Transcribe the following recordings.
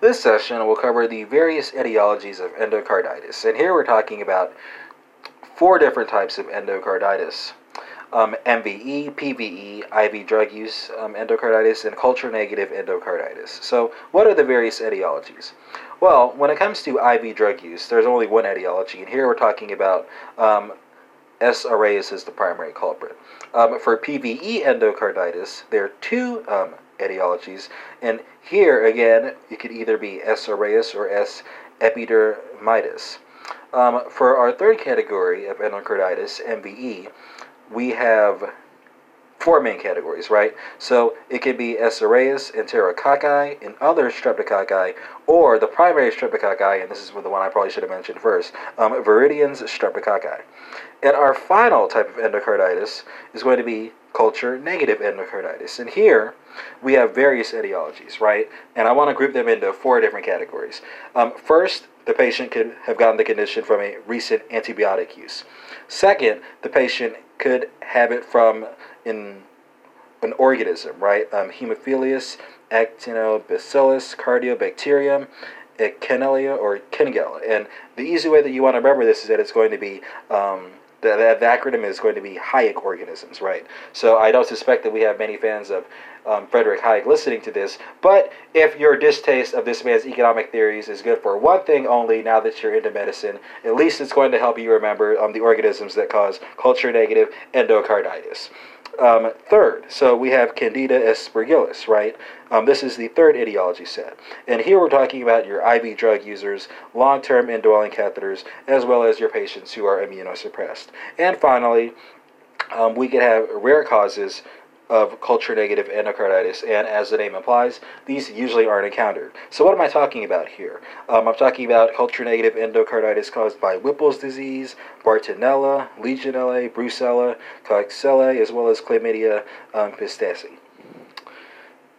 This session will cover the various etiologies of endocarditis, and here we're talking about four different types of endocarditis. Um, NVE, PVE, IV drug use um, endocarditis, and culture negative endocarditis. So, what are the various etiologies? Well, when it comes to IV drug use, there's only one etiology, and here we're talking about um, S. aureus is the primary culprit. Um, for PVE endocarditis, there are two um, etiologies. And here, again, it could either be S. aureus or S. epidermidis. Um, for our third category of endocarditis, NVE, we have four main categories, right? So it could be S. aureus, enterococci, and other streptococci, or the primary streptococci, and this is the one I probably should have mentioned first, um, Viridans streptococci. And our final type of endocarditis is going to be culture negative endocarditis. And here we have various etiologies, right? And I want to group them into four different categories. Um, first, the patient could have gotten the condition from a recent antibiotic use. Second, the patient could have it from in an organism, right? Um, Haemophilus, Actinobacillus, Cardiobacterium, Eikenella, or Kingella. And the easy way that you want to remember this is that it's going to be um, the, the, the, acronym is going to be Hayek organisms, right? So I don't suspect that we have many fans of um, Frederick Hayek listening to this, but if your distaste of this man's economic theories is good for one thing only, now that you're into medicine, at least it's going to help you remember um, the organisms that cause culture negative endocarditis. Um, third, so we have Candida aspergillus, right? Um, this is the third etiology set. And here we're talking about your IV drug users, long term indwelling catheters, as well as your patients who are immunosuppressed. And finally, um, we could have rare causes of culture negative endocarditis, and as the name implies, these usually aren't encountered. So, what am I talking about here? Um, I'm talking about culture negative endocarditis caused by Whipple's disease, Bartonella, Legionella, Brucella, Coxiella, as well as Chlamydia um, psittaci.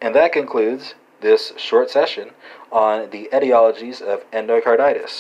And that concludes this short session on the etiologies of endocarditis.